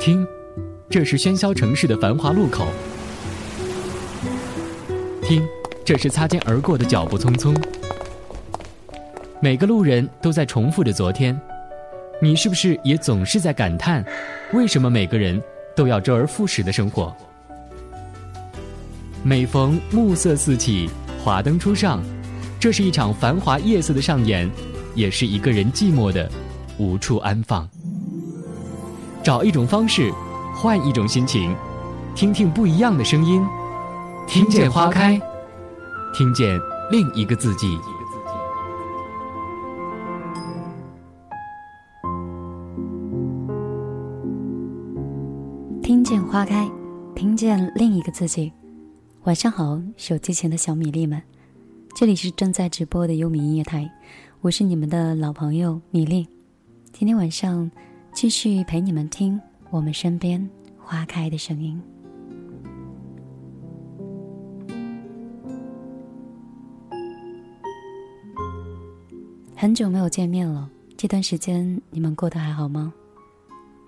听，这是喧嚣城市的繁华路口。听，这是擦肩而过的脚步匆匆。每个路人都在重复着昨天，你是不是也总是在感叹，为什么每个人都要周而复始的生活？每逢暮色四起，华灯初上，这是一场繁华夜色的上演，也是一个人寂寞的无处安放。找一种方式，换一种心情，听听不一样的声音，听见花开，听见另一个自己。听见花开，听见另一个自己。晚上好，手机前的小米粒们，这里是正在直播的优米音乐台，我是你们的老朋友米粒。今天晚上继续陪你们听我们身边花开的声音。很久没有见面了，这段时间你们过得还好吗？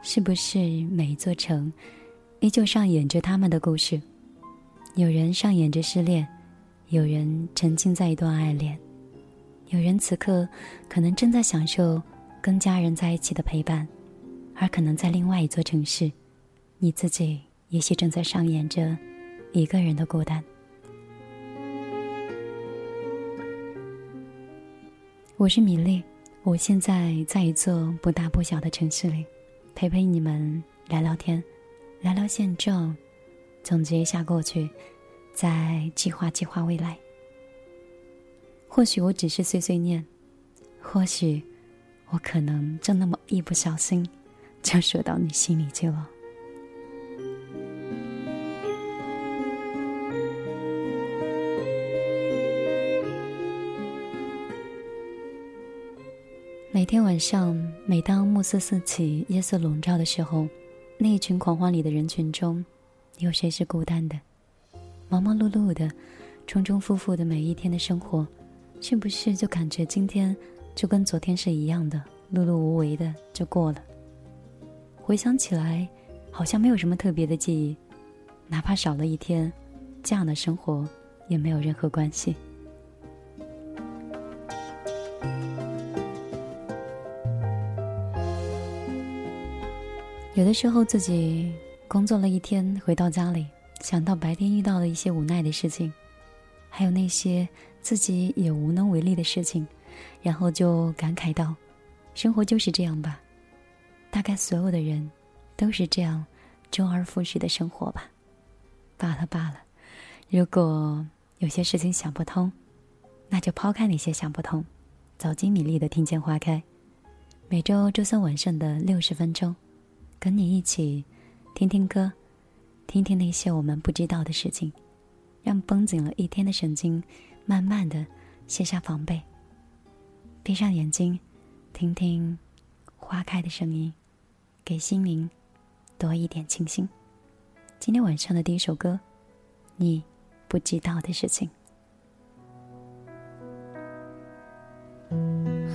是不是每一座城依旧上演着他们的故事？有人上演着失恋，有人沉浸在一段爱恋，有人此刻可能正在享受跟家人在一起的陪伴，而可能在另外一座城市，你自己也许正在上演着一个人的孤单。我是米粒，我现在在一座不大不小的城市里，陪陪你们聊聊天，聊聊现状。总结一下过去，再计划计划未来。或许我只是碎碎念，或许我可能就那么一不小心，就说到你心里去了。每天晚上，每当暮色四起、夜色笼罩的时候，那一群狂欢里的人群中。有谁是孤单的？忙忙碌碌的，重重复复的每一天的生活，是不是就感觉今天就跟昨天是一样的，碌碌无为的就过了？回想起来，好像没有什么特别的记忆，哪怕少了一天，这样的生活也没有任何关系。有的时候自己。工作了一天，回到家里，想到白天遇到的一些无奈的事情，还有那些自己也无能为力的事情，然后就感慨道：“生活就是这样吧，大概所有的人都是这样周而复始的生活吧。”罢了罢了，如果有些事情想不通，那就抛开那些想不通，走进米粒的听见花开。每周周三晚上的六十分钟，跟你一起。听听歌，听听那些我们不知道的事情，让绷紧了一天的神经慢慢的卸下防备。闭上眼睛，听听花开的声音，给心灵多一点清新。今天晚上的第一首歌，你不知道的事情。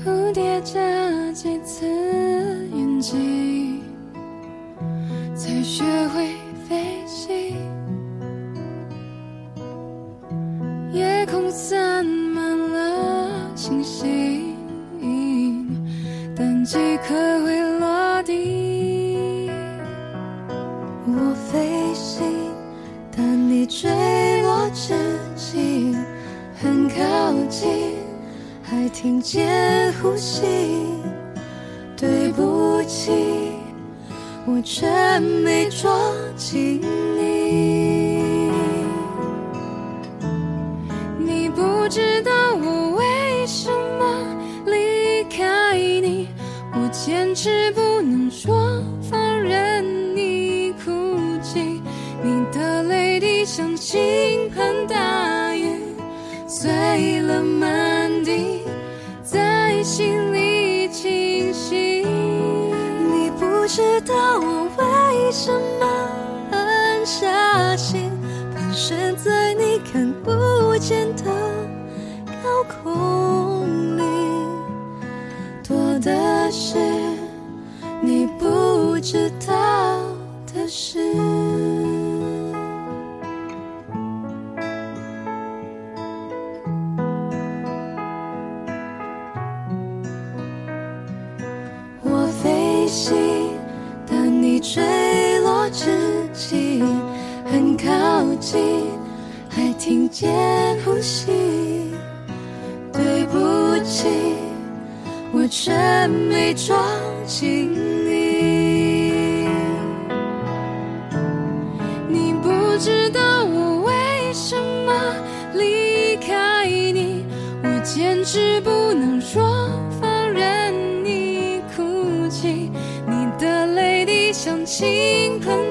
蝴蝶眨几次眼睛？才学倾盆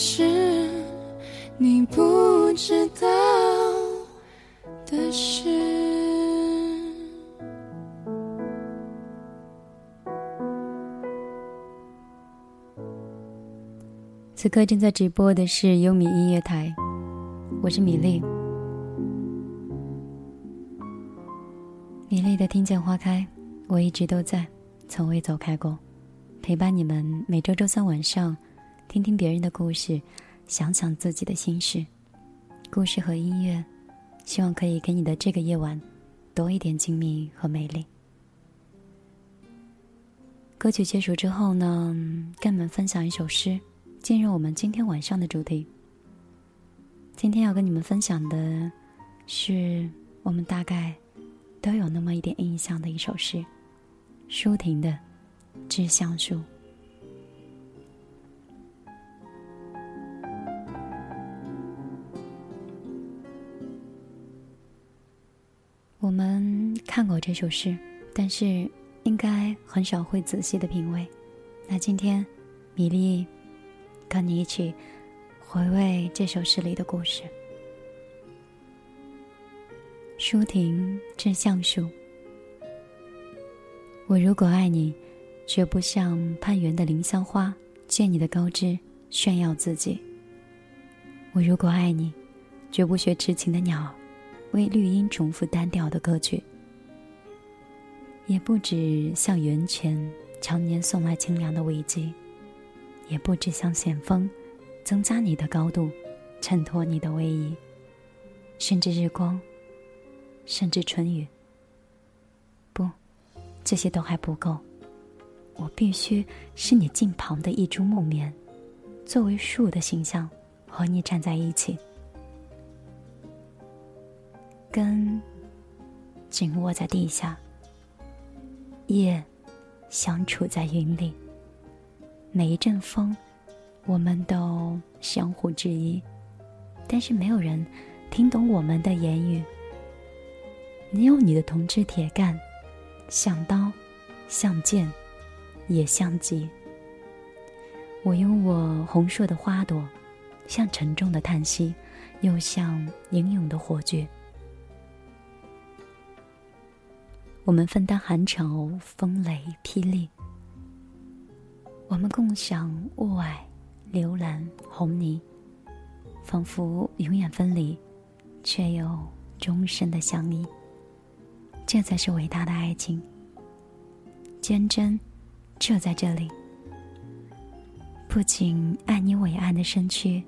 是你不知道的事。此刻正在直播的是优米音乐台，我是米粒。米粒的听见花开，我一直都在，从未走开过，陪伴你们每周周三晚上，听听别人的故事，想想自己的心事。故事和音乐，希望可以给你的这个夜晚多一点静谧和美丽。歌曲结束之后呢，跟你们分享一首诗。进入我们今天晚上的主题。今天要跟你们分享的，是我们大概都有那么一点印象的一首诗，舒婷的《致橡树》。我们看过这首诗，但是应该很少会仔细的品味。那今天，米粒。跟你一起回味这首诗里的故事。舒婷致橡树。我如果爱你，绝不像攀援的凌霄花，借你的高枝炫耀自己。我如果爱你，绝不学痴情的鸟儿，为绿荫重复单调的歌曲。也不止像源泉常年送来清凉的慰藉。也不止像险峰，增加你的高度，衬托你的威仪。甚至日光，甚至春雨。不，这些都还不够。我必须是你近旁的一株木棉，作为树的形象，和你站在一起，根紧握在地下，叶相处在云里。每一阵风，我们都相互质疑，但是没有人听懂我们的言语。你有你的铜枝铁干，像刀，像剑，也像戟。我有我红硕的花朵，像沉重的叹息，又像英勇的火炬。我们分担寒潮、风雷、霹雳。我们共享雾霭、流岚、红泥，仿佛永远分离，却又终身的相依。这才是伟大的爱情，坚贞就在这里。不仅爱你伟岸的身躯，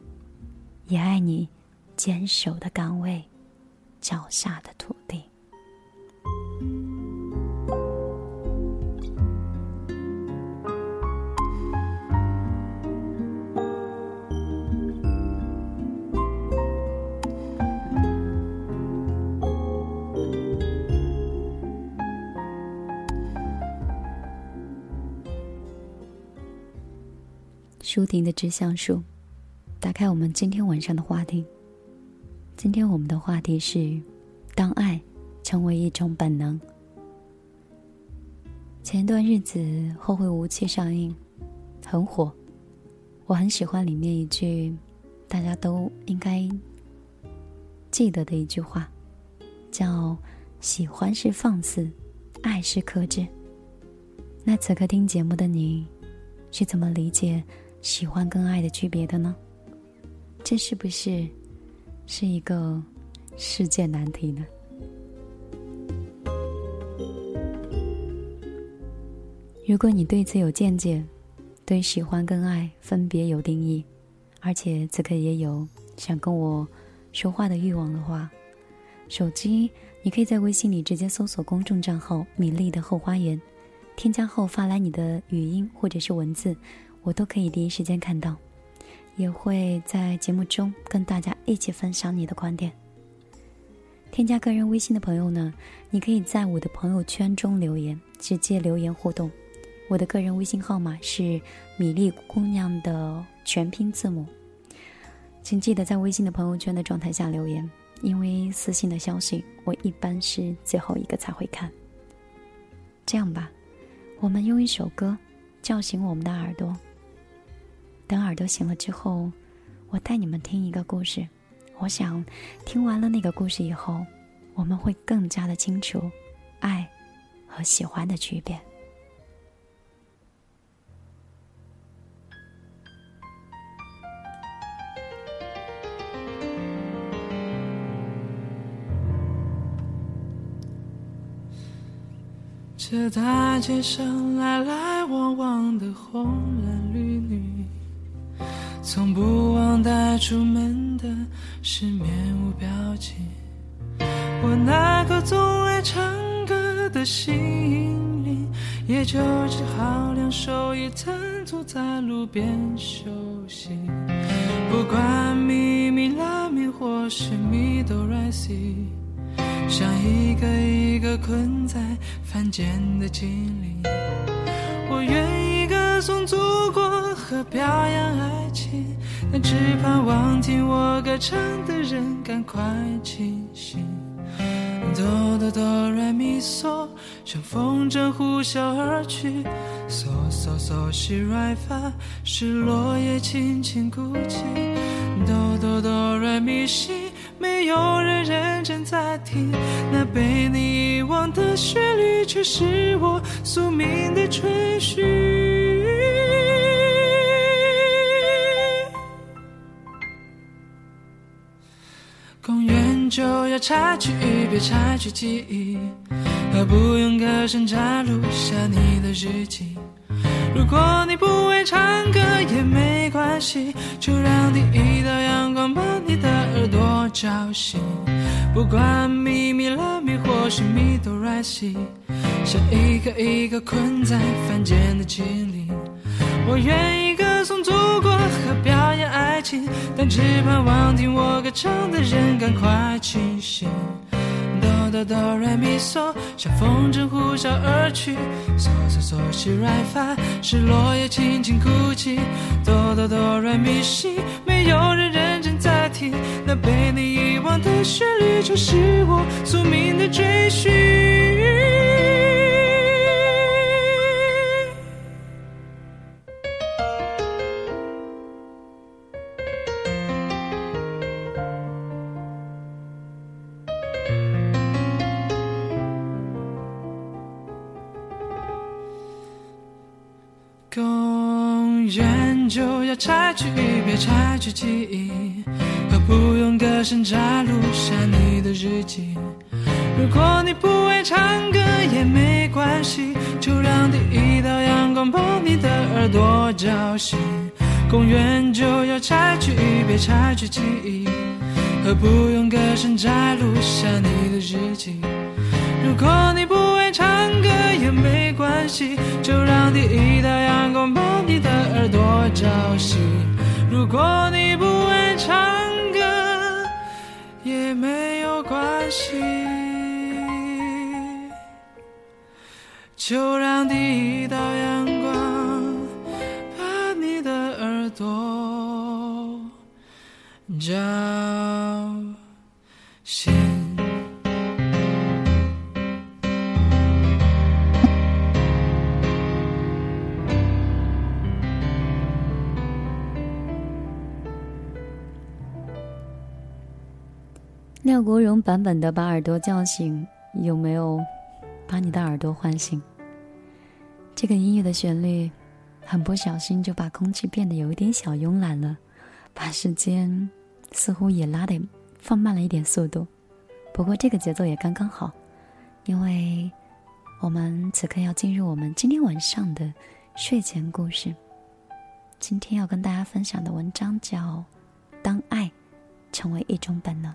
也爱你坚守的岗位，脚下的土地。舒婷的《致橡树》，打开我们今天晚上的话题。今天我们的话题是：当爱成为一种本能。前段日子《后会无期》上映，很火。我很喜欢里面一句大家都应该记得的一句话，叫“喜欢是放肆，爱是克制”。那此刻听节目的你，是怎么理解喜欢跟爱的区别的呢？这是不是是一个世界难题呢？如果你对此有见解，对喜欢跟爱分别有定义，而且此刻也有想跟我说话的欲望的话，手机你可以在微信里直接搜索公众账号“米粒的后花园”，添加后发来你的语音或者是文字，我都可以第一时间看到，也会在节目中跟大家一起分享你的观点。添加个人微信的朋友呢，你可以在我的朋友圈中留言，直接留言互动。我的个人微信号码是米粒姑娘的全拼字母，请记得在微信的朋友圈的状态下留言，因为私信的消息我一般是最后一个才会看。这样吧，我们用一首歌叫醒我们的耳朵。等耳朵醒了之后，我带你们听一个故事。我想，听完了那个故事以后，我们会更加的清楚爱和喜欢的区别。这大街上来来往往的红男绿女，从不忘带出门的是面无表情。我那颗总爱唱歌的心灵，也就只好两手一摊，坐在路边休息。不管咪咪拉咪或是咪哆来西。像一个一个困在凡间的精灵，我愿意歌颂祖国和表扬爱情，但只盼望听我歌唱的人赶快清醒。哆哆哆来咪嗦，像风筝呼啸而去。嗦嗦嗦西来发，是落叶轻轻哭泣。哆哆哆来咪西。没有人认真在听，那被你遗忘的旋律，却是我宿命的追寻。公园就要插曲，别插曲记忆，何不用歌声插入下你的日记？如果你不会唱歌也没关系，就让第一道阳光把你的耳朵叫醒。不管咪咪拉咪或是咪哆来西，像一个一个困在凡间的精灵，我愿意歌颂祖国和表扬爱情，但只盼望听我歌唱的人赶快清醒。哆哆哆来咪嗦，像风筝呼啸而去。嗦嗦嗦西来发，是落叶轻轻哭泣。哆哆哆来咪西，没有人认真在听。那被你遗忘的旋律，就是我宿命的追寻。拆去记忆，何不用歌声摘录下你的日记？如果你不会唱歌也没关系，就让第一道阳光把你的耳朵叫醒。公园就要拆去，别拆去记忆，何不用歌声摘录下你的日记？如果你不会唱歌也没关系，就让第一道阳光把你的耳朵叫醒。如果你不爱唱歌也没有关系，就让第一道阳光把你的耳朵廖国荣版本的把耳朵叫醒，有没有把你的耳朵唤醒？这个音乐的旋律，很不小心就把空气变得有一点小慵懒了，把时间似乎也拉得放慢了一点速度。不过这个节奏也刚刚好，因为我们此刻要进入我们今天晚上的睡前故事。今天要跟大家分享的文章叫《当爱成为一种本能》。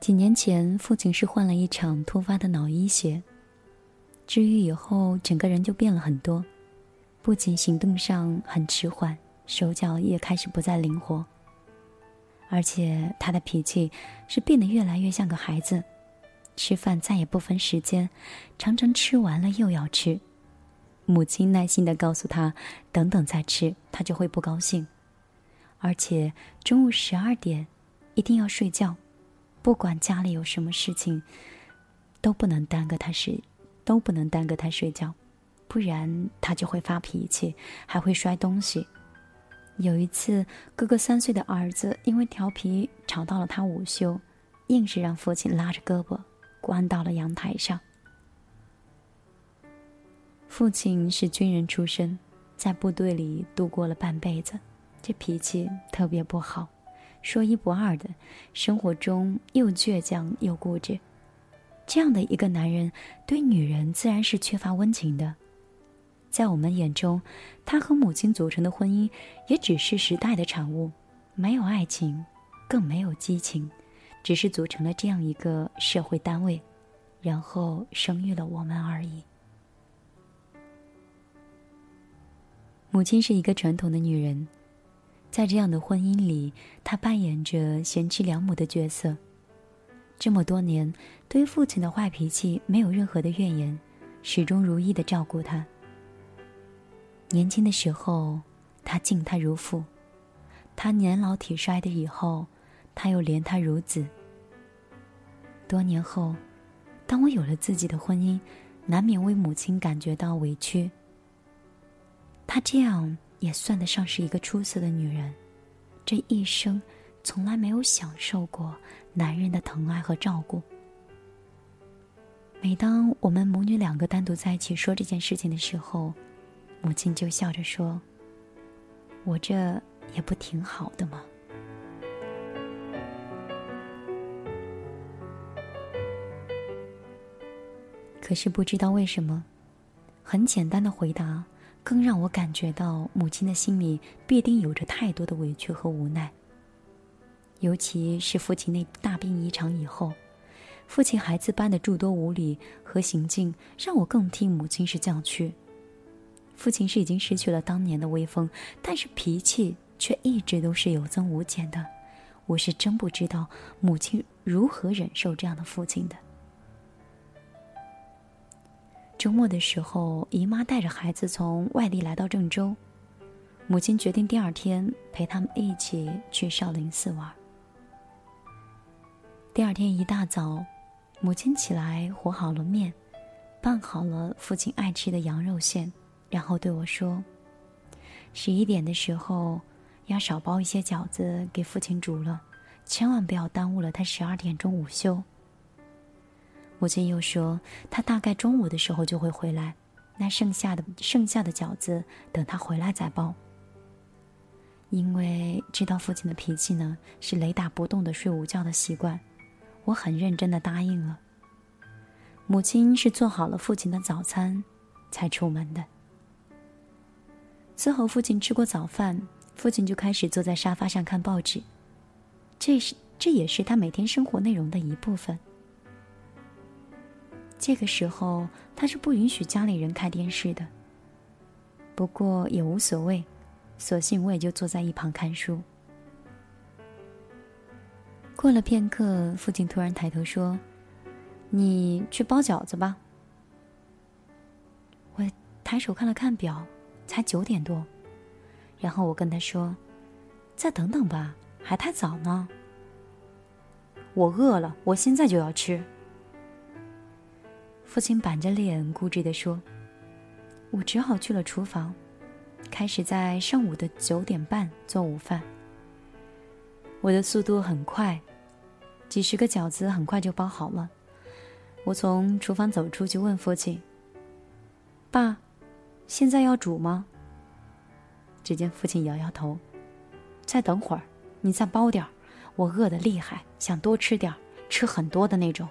几年前，父亲是患了一场突发的脑溢血。治愈以后，整个人就变了很多，不仅行动上很迟缓，手脚也开始不再灵活。而且他的脾气是变得越来越像个孩子，吃饭再也不分时间，常常吃完了又要吃。母亲耐心的告诉他：“等等再吃。”他就会不高兴。而且中午十二点一定要睡觉。不管家里有什么事情，都不能耽搁他睡，都不能耽搁他睡觉，不然他就会发脾气，还会摔东西。有一次，哥哥三岁的儿子因为调皮吵到了他午休，硬是让父亲拉着胳膊关到了阳台上。父亲是军人出身，在部队里度过了半辈子，这脾气特别不好。说一不二的，生活中又倔强又固执，这样的一个男人对女人自然是缺乏温情的。在我们眼中，他和母亲组成的婚姻也只是时代的产物，没有爱情，更没有激情，只是组成了这样一个社会单位，然后生育了我们而已。母亲是一个传统的女人。在这样的婚姻里，她扮演着贤妻良母的角色。这么多年，对于父亲的坏脾气没有任何的怨言，始终如一的照顾他。年轻的时候，他敬他如父；他年老体衰的以后，他又怜他如子。多年后，当我有了自己的婚姻，难免为母亲感觉到委屈。他这样。也算得上是一个出色的女人，这一生从来没有享受过男人的疼爱和照顾。每当我们母女两个单独在一起说这件事情的时候，母亲就笑着说：“我这也不挺好的吗？”可是不知道为什么，很简单的回答。更让我感觉到母亲的心里必定有着太多的委屈和无奈。尤其是父亲那大病一场以后，父亲孩子般的诸多无礼和行径，让我更替母亲是降屈。父亲是已经失去了当年的威风，但是脾气却一直都是有增无减的。我是真不知道母亲如何忍受这样的父亲的。周末的时候，姨妈带着孩子从外地来到郑州，母亲决定第二天陪他们一起去少林寺玩。第二天一大早，母亲起来和好了面，拌好了父亲爱吃的羊肉馅，然后对我说：“十一点的时候要少包一些饺子给父亲煮了，千万不要耽误了他十二点钟午休。”母亲又说：“他大概中午的时候就会回来，那剩下的剩下的饺子等他回来再包。”因为知道父亲的脾气呢是雷打不动的睡午觉的习惯，我很认真的答应了。母亲是做好了父亲的早餐，才出门的。伺候父亲吃过早饭，父亲就开始坐在沙发上看报纸，这是这也是他每天生活内容的一部分。这个时候，他是不允许家里人看电视的。不过也无所谓，索性我也就坐在一旁看书。过了片刻，父亲突然抬头说：“你去包饺子吧。”我抬手看了看表，才九点多。然后我跟他说：“再等等吧，还太早呢。”我饿了，我现在就要吃。父亲板着脸，固执地说：“我只好去了厨房，开始在上午的九点半做午饭。我的速度很快，几十个饺子很快就包好了。我从厨房走出去，问父亲：“爸，现在要煮吗？”只见父亲摇摇头：“再等会儿，你再包点儿。我饿得厉害，想多吃点儿，吃很多的那种。”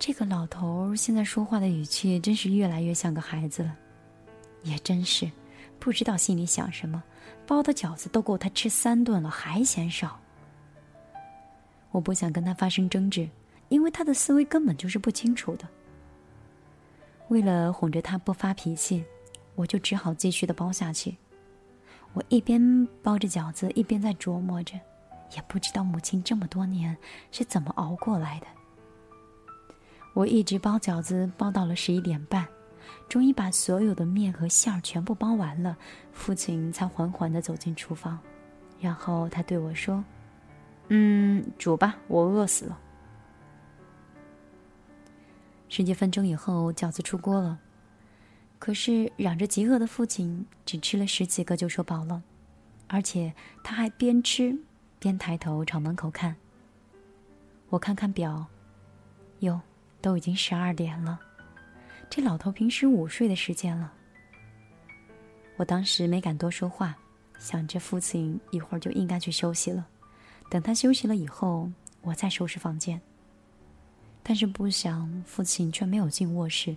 这个老头现在说话的语气真是越来越像个孩子了，也真是不知道心里想什么。包的饺子都够他吃三顿了，还嫌少。我不想跟他发生争执，因为他的思维根本就是不清楚的。为了哄着他不发脾气，我就只好继续的包下去。我一边包着饺子，一边在琢磨着，也不知道母亲这么多年是怎么熬过来的。我一直包饺子，包到了十一点半。终于把所有的面和馅儿全部包完了，父亲才缓缓地走进厨房，然后他对我说：“嗯，煮吧，我饿死了。”十几分钟以后，饺子出锅了，可是嚷着饥饿的父亲只吃了十几个就说饱了，而且他还边吃边抬头朝门口看。我看看表，哟，都已经十二点了。这老头平时午睡的时间了。我当时没敢多说话，想着父亲一会儿就应该去休息了，等他休息了以后，我再收拾房间。但是不想父亲却没有进卧室，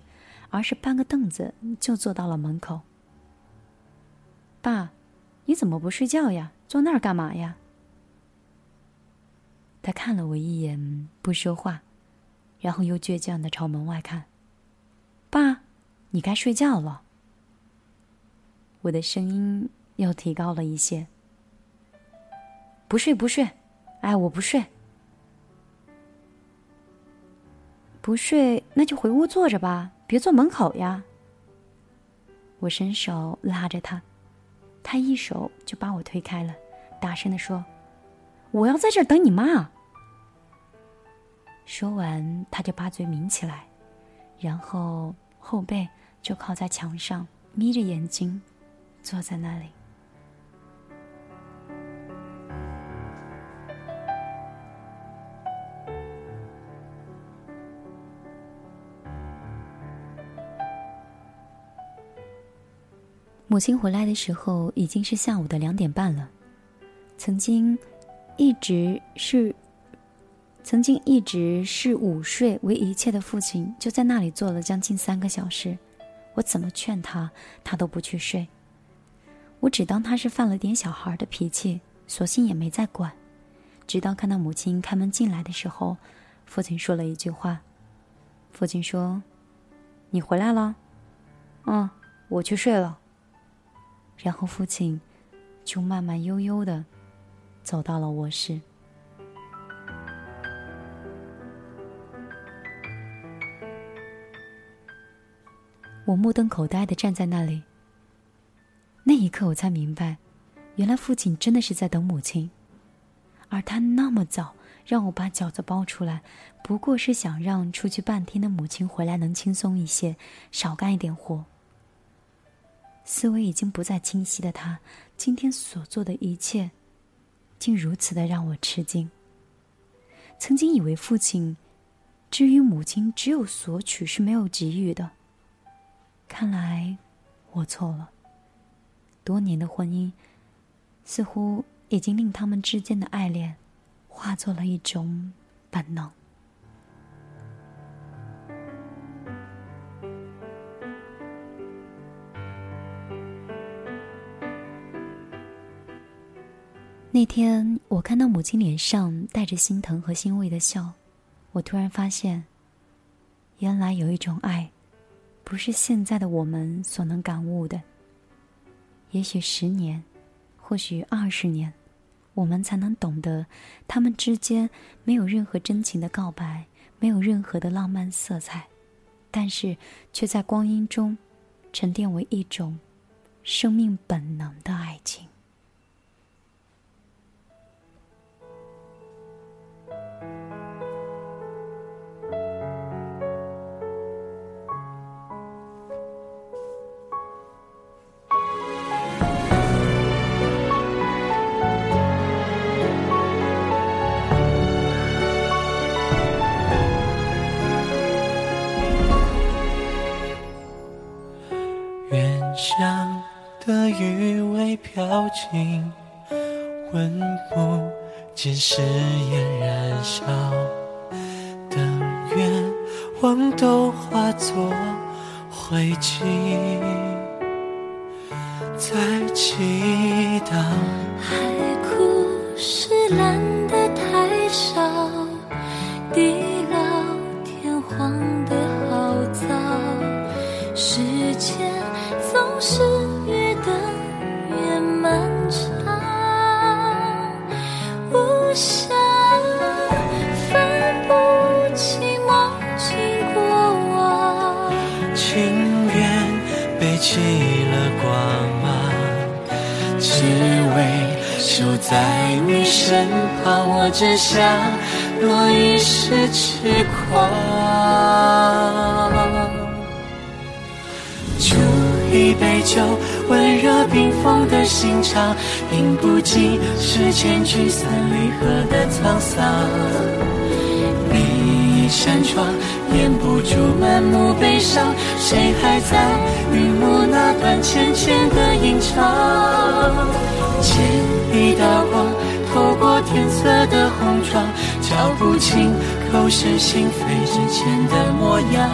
而是搬个凳子就坐到了门口。爸，你怎么不睡觉呀？坐那儿干嘛呀？他看了我一眼，不说话，然后又倔强的朝门外看。爸，你该睡觉了。我的声音又提高了一些。不睡不睡，哎，我不睡。不睡，那就回屋坐着吧，别坐门口呀。我伸手拉着他，他一手就把我推开了，大声的说：“我要在这儿等你妈。”说完，他就把嘴抿起来，然后。后背就靠在墙上，眯着眼睛，坐在那里。母亲回来的时候已经是下午的两点半了。曾经，一直是。曾经一直视午睡为一切的父亲，就在那里坐了将近三个小时。我怎么劝他，他都不去睡。我只当他是犯了点小孩的脾气，索性也没再管。直到看到母亲开门进来的时候，父亲说了一句话。父亲说：“你回来了。”“嗯，我去睡了。”然后父亲就慢慢悠悠的走到了卧室。我目瞪口呆的站在那里。那一刻，我才明白，原来父亲真的是在等母亲，而他那么早让我把饺子包出来，不过是想让出去半天的母亲回来能轻松一些，少干一点活。思维已经不再清晰的他，今天所做的一切，竟如此的让我吃惊。曾经以为父亲，至于母亲，只有索取是没有给予的。看来，我错了。多年的婚姻，似乎已经令他们之间的爱恋，化作了一种本能。那天，我看到母亲脸上带着心疼和欣慰的笑，我突然发现，原来有一种爱。不是现在的我们所能感悟的。也许十年，或许二十年，我们才能懂得，他们之间没有任何真情的告白，没有任何的浪漫色彩，但是却在光阴中沉淀为一种生命本能的爱情。余味飘尽，闻不见誓言燃烧，等愿望都化作灰烬，在祈祷。海枯石烂的太少，身旁。我只想落一世痴狂。煮一杯酒，温热冰封的心肠，饮不尽世间聚散离合的沧桑。闭一扇窗，掩不住满目悲伤。谁还在云雾那段浅浅的吟唱？剪一道光，天色的红妆，瞧不清口是心非之前的模样。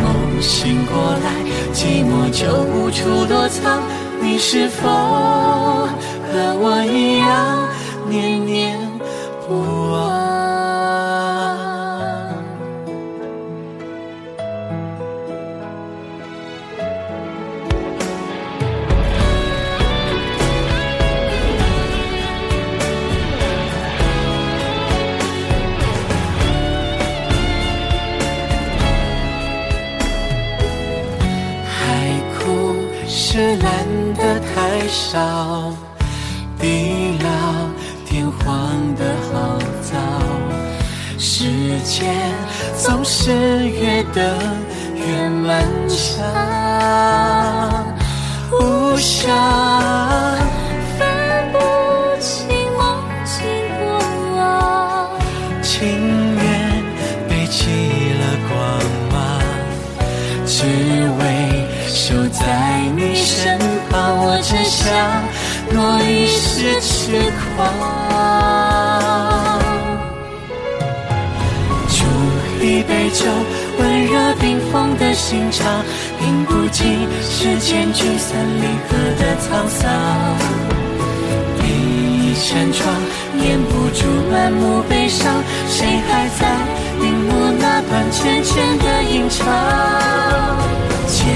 梦醒过来，寂寞就无处躲藏。你是否和我一样，念念少，地老天荒的好早。时间总是越等越漫长，无暇我只想落一世痴狂。煮一杯酒，温热冰封的心肠，饮不尽世间聚散离合的沧桑。闭一扇窗，掩不住满目悲伤。谁还在云雾那段浅浅的吟唱？剪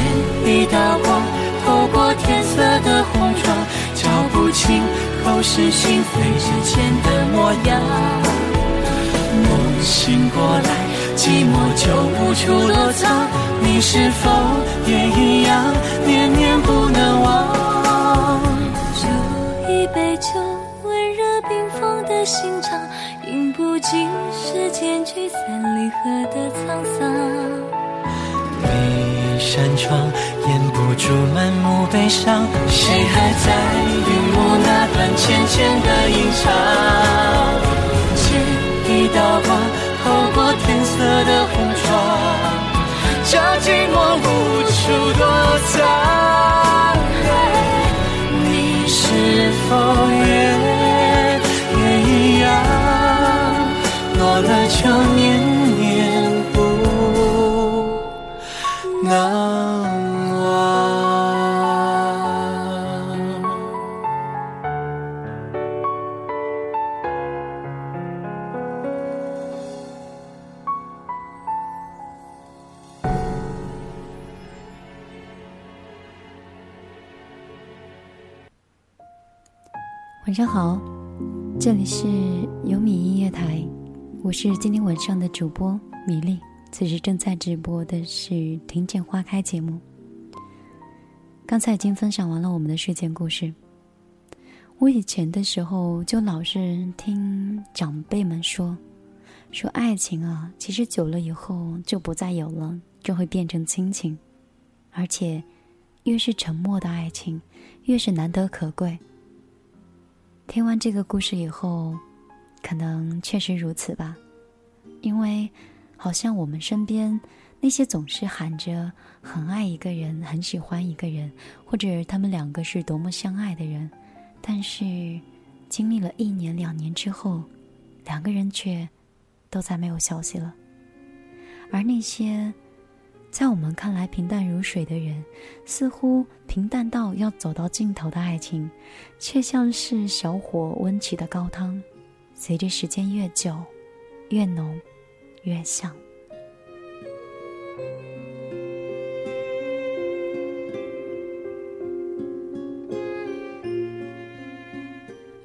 一道光，透过天色红妆，瞧不清口是心非之间的模样。梦醒过来，寂寞就无处躲藏。你是否也一样，念念不能忘？煮一杯酒，温热冰封的心肠，饮不尽世间聚散离合的沧桑。闭一扇窗，掩不住满目悲伤。谁还在云雾那段浅浅的吟唱？借一道光，透过天色的红妆，叫寂寞无处躲藏。你是否也也一样，落了就念晚上好，这里是有米音乐台，我是今天晚上的主播米粒。此时正在直播的是《听见花开》节目。刚才已经分享完了我们的睡前故事。我以前的时候就老是听长辈们说，说爱情啊，其实久了以后就不再有了，就会变成亲情，而且越是沉默的爱情，越是难得可贵。听完这个故事以后，可能确实如此吧，因为好像我们身边那些总是喊着很爱一个人、很喜欢一个人，或者他们两个是多么相爱的人，但是经历了一年、两年之后，两个人却都再没有消息了。而那些在我们看来平淡如水的人，似乎平淡到要走到尽头的爱情，却像是小火温起的高汤，随着时间越久，越浓，越香。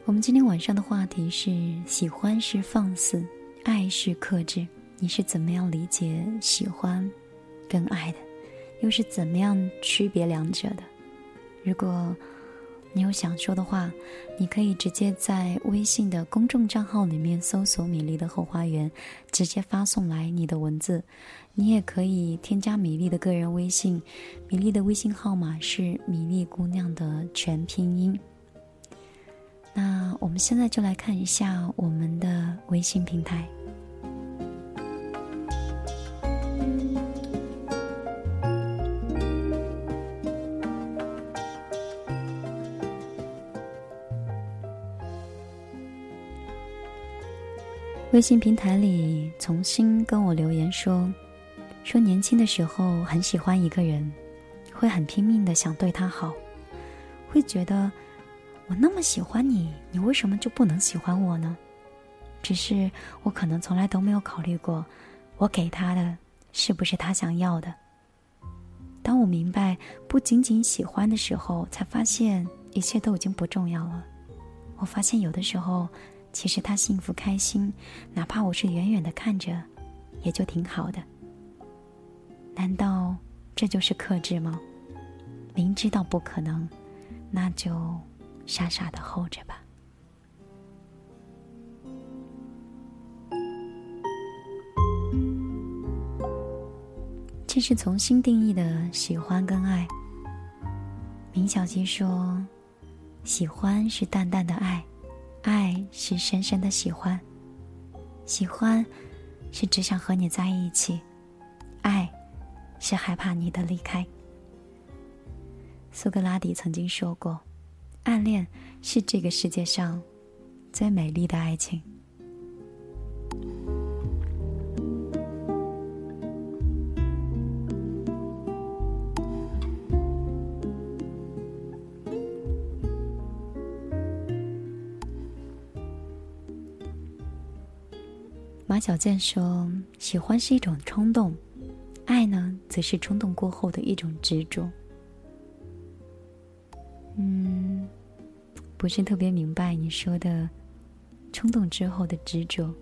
我们今天晚上的话题是：喜欢是放肆，爱是克制。你是怎么样理解喜欢跟爱的？又是怎么样区别两者的？如果你有想说的话，你可以直接在微信的公众账号里面搜索“米粒的后花园”，直接发送来你的文字。你也可以添加米粒的个人微信，米粒的微信号码是“米粒姑娘”的全拼音。那我们现在就来看一下我们的微信平台。微信平台里，重新跟我留言说，说年轻的时候很喜欢一个人，会很拼命的想对他好，会觉得。我那么喜欢你，你为什么就不能喜欢我呢？只是我可能从来都没有考虑过，我给他的是不是他想要的。当我明白不仅仅喜欢的时候，才发现一切都已经不重要了。我发现有的时候，其实他幸福开心，哪怕我是远远的看着，也就挺好的。难道这就是克制吗？明知道不可能，那就。傻傻的候着吧。这是重新定义的喜欢跟爱。明小七说：“喜欢是淡淡的爱，爱是深深的喜欢。喜欢是只想和你在一起，爱是害怕你的离开。”苏格拉底曾经说过。暗恋是这个世界上最美丽的爱情。小健说：“喜欢是一种冲动，爱呢，则是冲动过后的一种执着。”嗯，不是特别明白你说的冲动之后的执着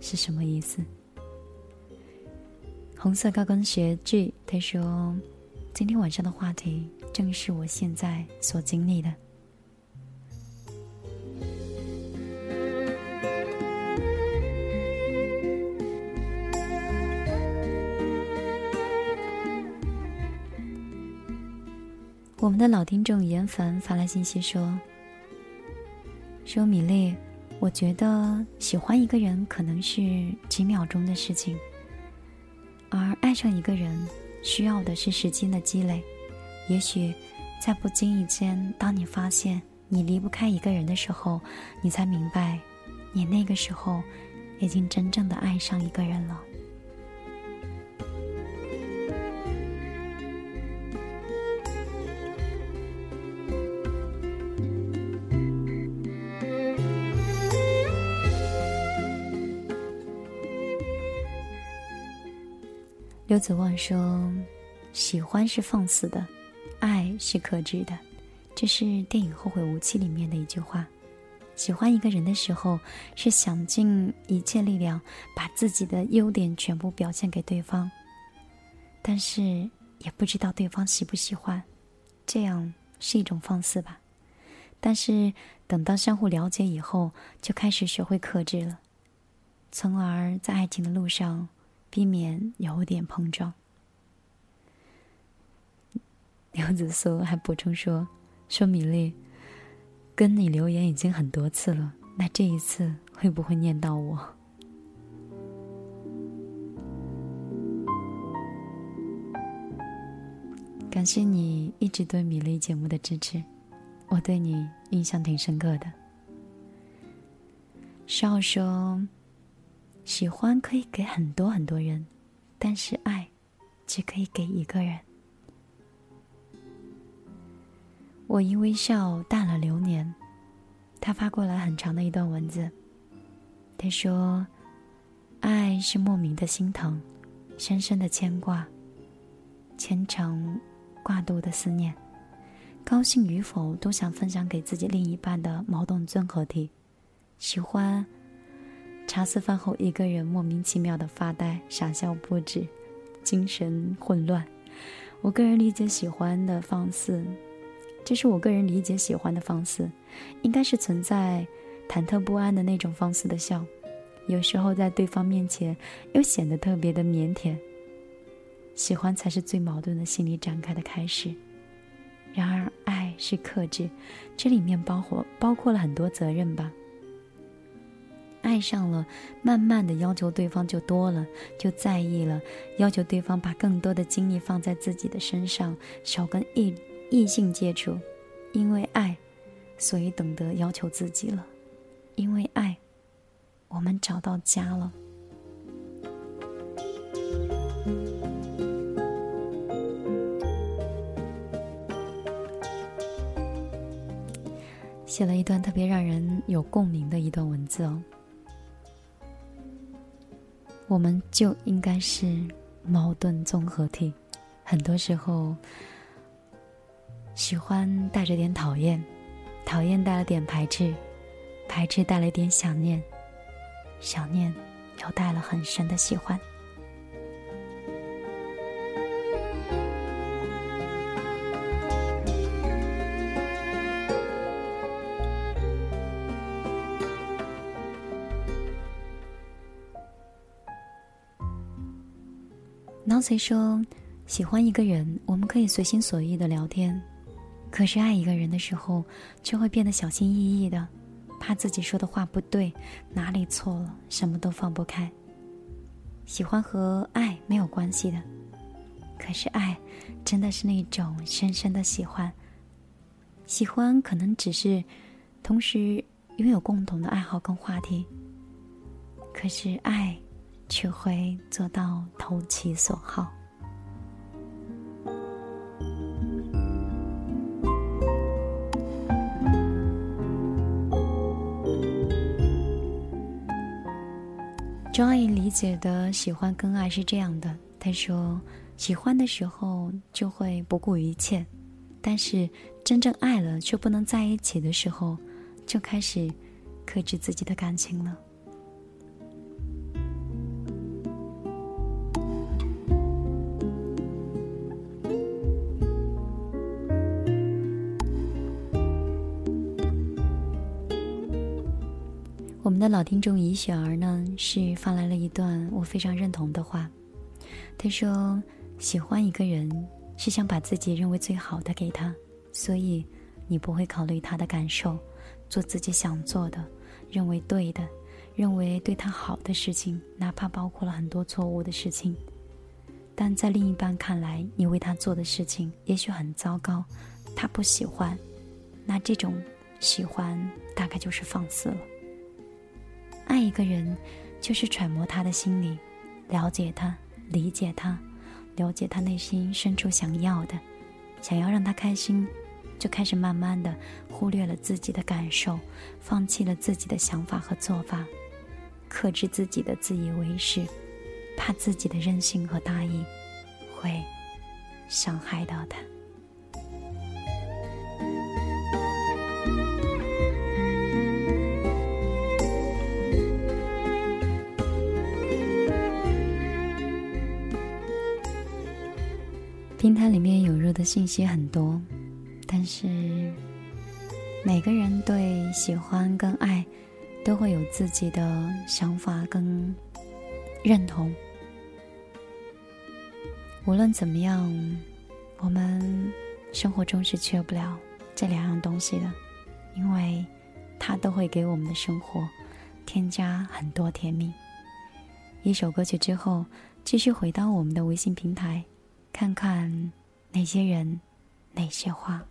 是什么意思。红色高跟鞋 G 他说：“今天晚上的话题正是我现在所经历的。”的老听众严凡发来信息说：“说米粒，我觉得喜欢一个人可能是几秒钟的事情，而爱上一个人需要的是时间的积累。也许在不经意间，当你发现你离不开一个人的时候，你才明白，你那个时候已经真正的爱上一个人了。”刘子旺说：“喜欢是放肆的，爱是克制的。”这是电影《后会无期》里面的一句话。喜欢一个人的时候，是想尽一切力量把自己的优点全部表现给对方，但是也不知道对方喜不喜欢，这样是一种放肆吧。但是等到相互了解以后，就开始学会克制了，从而在爱情的路上。避免有点碰撞。刘子苏还补充说：“说米粒，跟你留言已经很多次了，那这一次会不会念到我？”感谢你一直对米粒节目的支持，我对你印象挺深刻的。少说，喜欢可以给很多很多人，但是爱只可以给一个人。我因微笑淡了流年，他发过来很长的一段文字。他说：“爱是莫名的心疼，深深的牵挂，虔诚。”挂肚的思念，高兴与否都想分享给自己另一半的矛盾综合体。喜欢茶肆饭后一个人莫名其妙的发呆、傻笑不止，精神混乱。我个人理解喜欢的方式，这是我个人理解喜欢的方式，应该是存在忐忑不安的那种方式的笑，有时候在对方面前又显得特别的腼腆。喜欢才是最矛盾的心理展开的开始，然而爱是克制，这里面包括包括了很多责任吧。爱上了，慢慢的要求对方就多了，就在意了，要求对方把更多的精力放在自己的身上，少跟异异性接触。因为爱，所以懂得要求自己了。因为爱，我们找到家了。写了一段特别让人有共鸣的一段文字哦。我们就应该是矛盾综合体，很多时候喜欢带着点讨厌，讨厌带了点排斥，排斥带了点想念，想念又带了很深的喜欢。虽说喜欢一个人，我们可以随心所欲的聊天；可是爱一个人的时候，却会变得小心翼翼的，怕自己说的话不对，哪里错了，什么都放不开。喜欢和爱没有关系的，可是爱真的是那种深深的喜欢。喜欢可能只是同时拥有共同的爱好跟话题，可是爱。却会做到投其所好。Joy 理解的喜欢跟爱是这样的：他说，喜欢的时候就会不顾一切，但是真正爱了却不能在一起的时候，就开始克制自己的感情了。们的老听众怡雪儿呢，是发来了一段我非常认同的话。他说：“喜欢一个人是想把自己认为最好的给他，所以你不会考虑他的感受，做自己想做的、认为对的、认为对他好的事情，哪怕包括了很多错误的事情。但在另一半看来，你为他做的事情也许很糟糕，他不喜欢，那这种喜欢大概就是放肆了。”爱一个人，就是揣摩他的心理，了解他，理解他，了解他内心深处想要的，想要让他开心，就开始慢慢的忽略了自己的感受，放弃了自己的想法和做法，克制自己的自以为是，怕自己的任性和大意会伤害到他。平台里面涌入的信息很多，但是每个人对喜欢跟爱都会有自己的想法跟认同。无论怎么样，我们生活中是缺不了这两样东西的，因为它都会给我们的生活添加很多甜蜜。一首歌曲之后，继续回到我们的微信平台。看看哪些人，哪些话。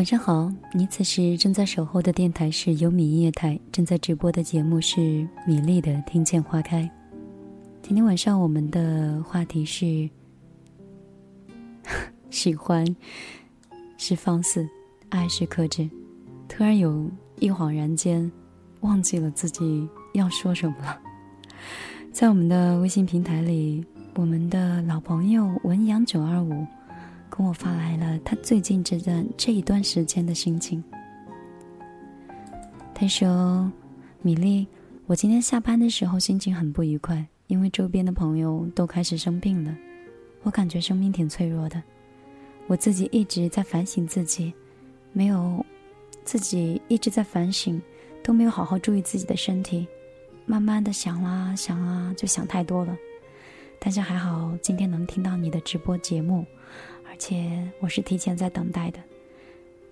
晚上好，你此时正在守候的电台是优米音乐台，正在直播的节目是米粒的《听见花开》。今天晚上我们的话题是 喜欢是放肆，爱是克制。突然有一恍然间，忘记了自己要说什么了。在我们的微信平台里，我们的老朋友文阳九二五。跟我发来了他最近这段这一段时间的心情。他说：“米粒，我今天下班的时候心情很不愉快，因为周边的朋友都开始生病了。我感觉生命挺脆弱的，我自己一直在反省自己，没有自己一直在反省，都没有好好注意自己的身体，慢慢的想啦想啊，就想太多了。但是还好，今天能听到你的直播节目，且我是提前在等待的。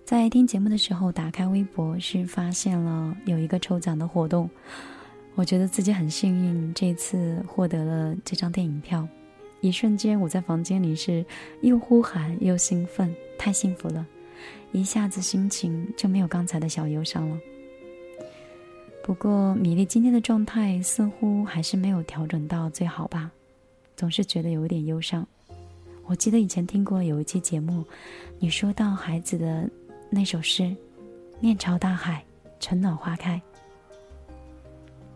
在听节目的时候，打开微博是发现了有一个抽奖的活动，我觉得自己很幸运，这次获得了这张电影票。一瞬间，我在房间里是又呼喊又兴奋，太幸福了，一下子心情就没有刚才的小忧伤了。不过，米粒今天的状态似乎还是没有调整到最好吧，总是觉得有点忧伤。我记得以前听过有一期节目，你说到孩子的那首诗：“面朝大海，春暖花开。”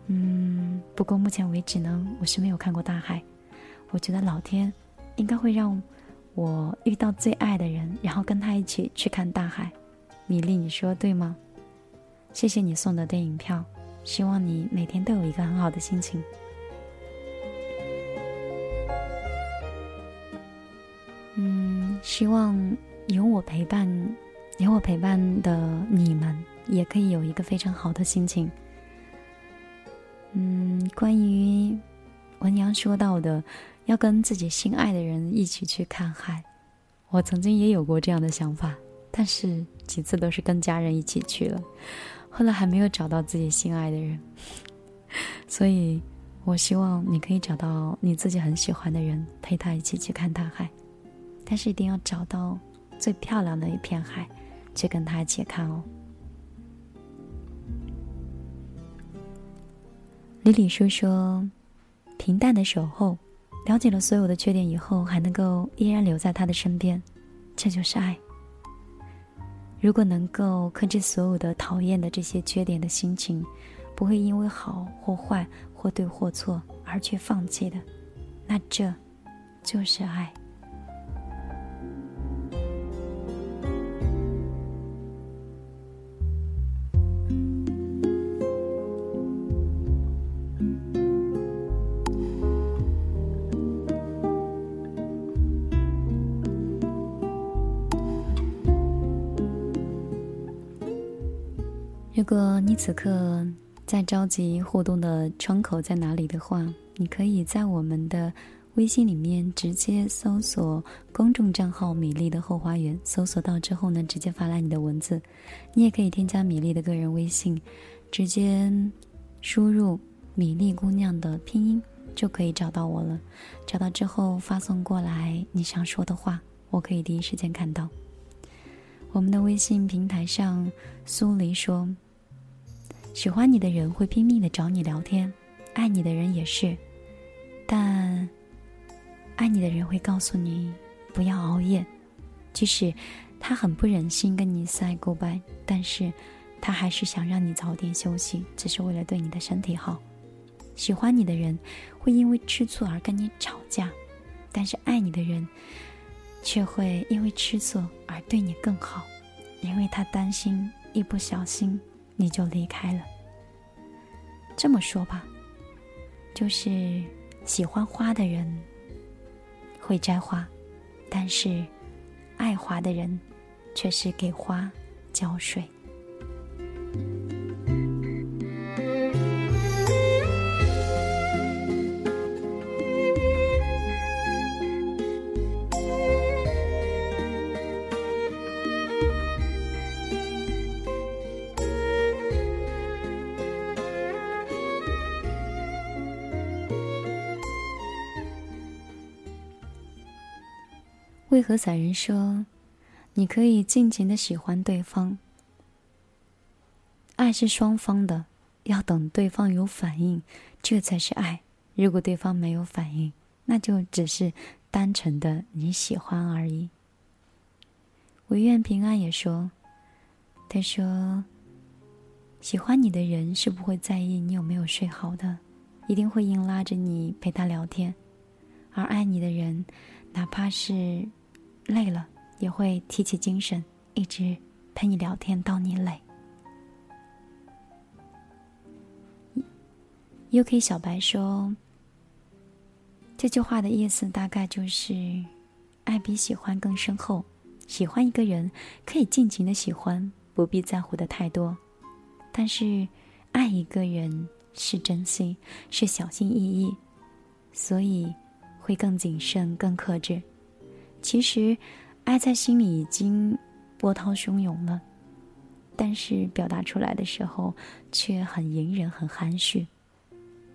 嗯，不过目前为止呢，我是没有看过大海。我觉得老天应该会让我遇到最爱的人，然后跟他一起去看大海。米粒，你说对吗？谢谢你送的电影票。希望你每天都有一个很好的心情。希望有我陪伴，有我陪伴的你们也可以有一个非常好的心情。嗯，关于文阳说到的要跟自己心爱的人一起去看海，我曾经也有过这样的想法，但是几次都是跟家人一起去了。后来还没有找到自己心爱的人，所以我希望你可以找到你自己很喜欢的人，陪他一起去看大海，但是一定要找到最漂亮的一片海，去跟他一起看哦。李李叔说：“平淡的守候，了解了所有的缺点以后，还能够依然留在他的身边，这就是爱。”如果能够克制所有的讨厌的这些缺点的心情，不会因为好或坏或对或错而去放弃的，那这就是爱。如果你此刻在着急互动的窗口在哪里的话，你可以在我们的微信里面直接搜索公众账号“米粒的后花园”，搜索到之后呢，直接发来你的文字。你也可以添加米粒的个人微信，直接输入“米粒姑娘”的拼音就可以找到我了。找到之后发送过来你想说的话，我可以第一时间看到。我们的微信平台上，苏黎说。喜欢你的人会拼命的找你聊天，爱你的人也是，但爱你的人会告诉你不要熬夜，即使他很不忍心跟你 say goodbye，但是他还是想让你早点休息，只是为了对你的身体好。喜欢你的人会因为吃醋而跟你吵架，但是爱你的人却会因为吃醋而对你更好，因为他担心一不小心。你就离开了。这么说吧，就是喜欢花的人会摘花，但是爱花的人却是给花浇水。为何散人说，你可以尽情的喜欢对方？爱是双方的，要等对方有反应，这才是爱。如果对方没有反应，那就只是单纯的你喜欢而已。唯愿平安也说，他说，喜欢你的人是不会在意你有没有睡好的，一定会硬拉着你陪他聊天，而爱你的人，哪怕是。累了也会提起精神，一直陪你聊天到你累。U K 小白说，这句话的意思大概就是：爱比喜欢更深厚。喜欢一个人可以尽情的喜欢，不必在乎的太多；但是爱一个人是珍惜，是小心翼翼，所以会更谨慎、更克制。其实，爱在心里已经波涛汹涌了，但是表达出来的时候却很隐忍、很含蓄。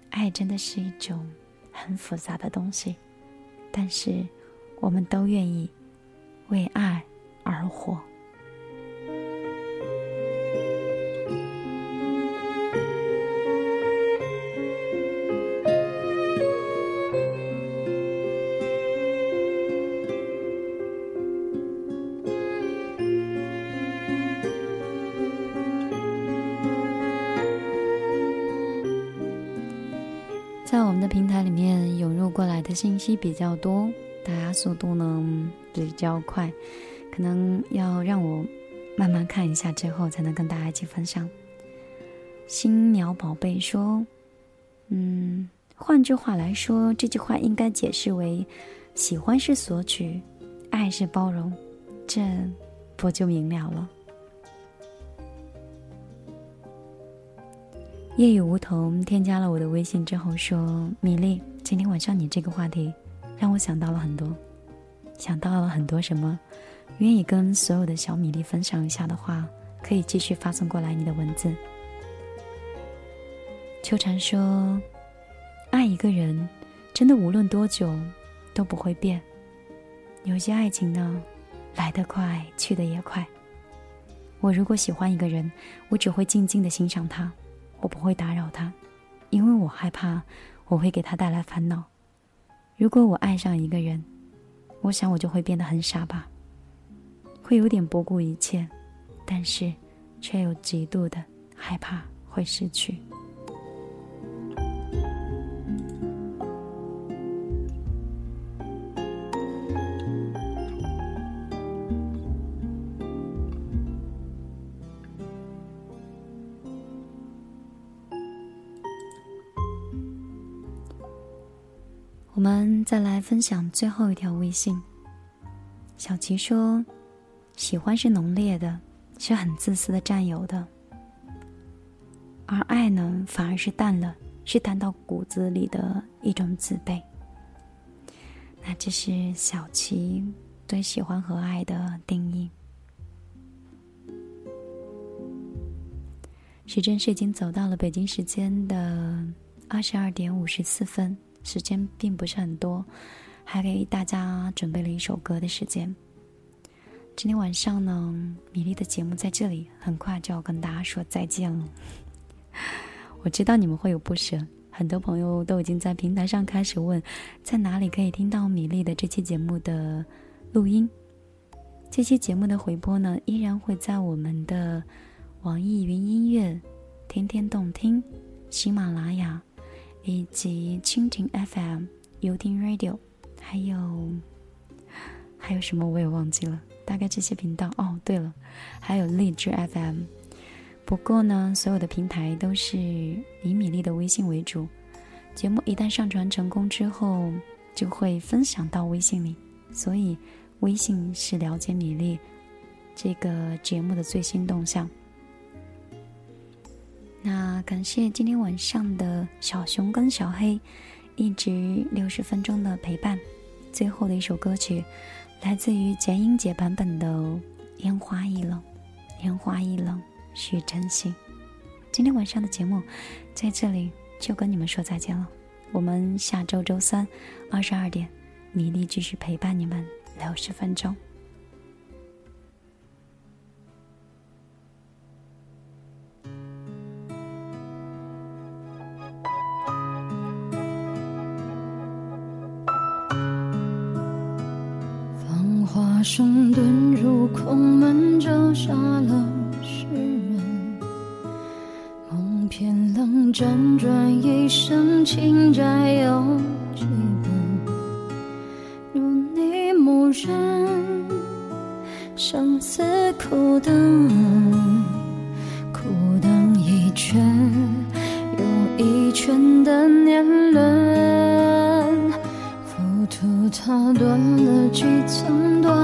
爱真的是一种很复杂的东西，但是我们都愿意为爱而活。信息比较多，大家速度呢比较快，可能要让我慢慢看一下之后才能跟大家一起分享。新鸟宝贝说：“嗯，换句话来说，这句话应该解释为：喜欢是索取，爱是包容，这不就明了了？”夜雨梧桐添加了我的微信之后说：“米粒，今天晚上你这个话题，让我想到了很多，想到了很多什么？愿意跟所有的小米粒分享一下的话，可以继续发送过来你的文字。”秋蝉说：“爱一个人，真的无论多久都不会变。有些爱情呢，来得快，去得也快。我如果喜欢一个人，我只会静静的欣赏他。”我不会打扰他，因为我害怕我会给他带来烦恼。如果我爱上一个人，我想我就会变得很傻吧，会有点不顾一切，但是却又极度的害怕会失去。再来分享最后一条微信。小琪说：“喜欢是浓烈的，是很自私的占有的；而爱呢，反而是淡了，是淡到骨子里的一种自卑。”那这是小琪对喜欢和爱的定义。时针是已经走到了北京时间的二十二点五十四分。时间并不是很多，还给大家准备了一首歌的时间。今天晚上呢，米粒的节目在这里，很快就要跟大家说再见了。我知道你们会有不舍，很多朋友都已经在平台上开始问，在哪里可以听到米粒的这期节目的录音。这期节目的回播呢，依然会在我们的网易云音乐、天天动听、喜马拉雅。以及蜻蜓 FM、游听 Radio，还有还有什么我也忘记了，大概这些频道哦。对了，还有荔枝 FM。不过呢，所有的平台都是以米粒的微信为主。节目一旦上传成功之后，就会分享到微信里，所以微信是了解米粒这个节目的最新动向。那感谢今天晚上的小熊跟小黑，一直六十分钟的陪伴。最后的一首歌曲，来自于简英姐版本的《烟花易冷》，烟花易冷需珍惜。今天晚上的节目在这里就跟你们说再见了。我们下周周三二十二点，米粒继续陪伴你们六十分钟。声遁入空门，折煞了世人。梦偏冷，辗转一生，情债有几本？如你默认，生死苦等，苦等一圈又一圈的年轮，浮屠塔断了几层断。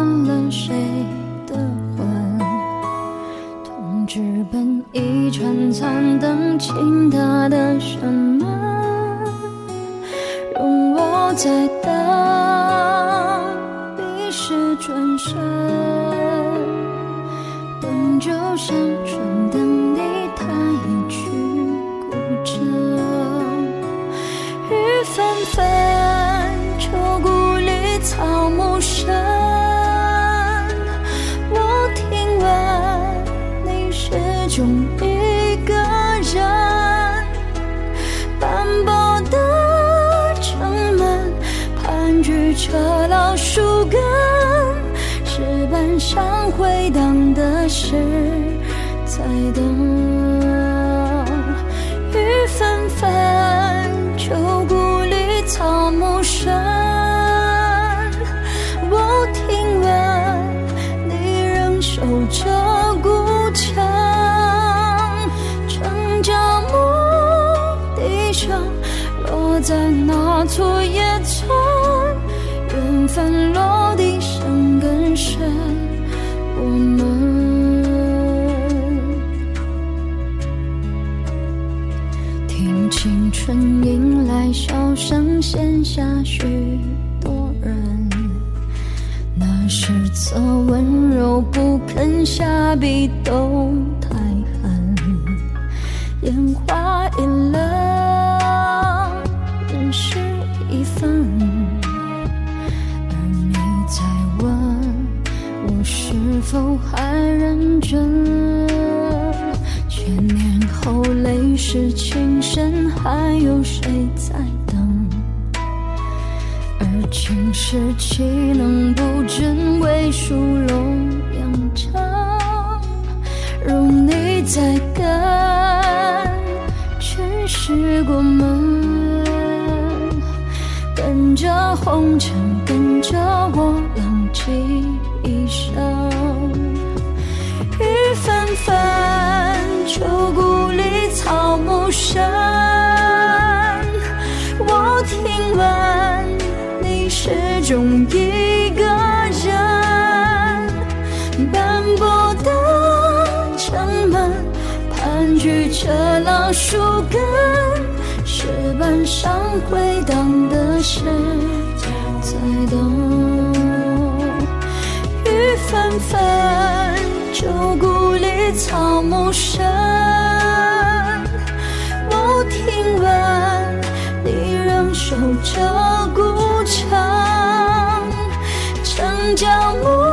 等一份。而你在问我是否还认真？千年后泪湿情深，还有谁在等？而情是岂能不真为殊荣扬长？容你再跟，全是过门，着红尘，跟着我浪迹一生。雨纷纷，旧故里草木深。我听闻你始终一个人，斑驳的城门，盘踞着老树根，上回荡的是在等雨纷纷旧故里草木深我听闻你仍守着孤城城郊牧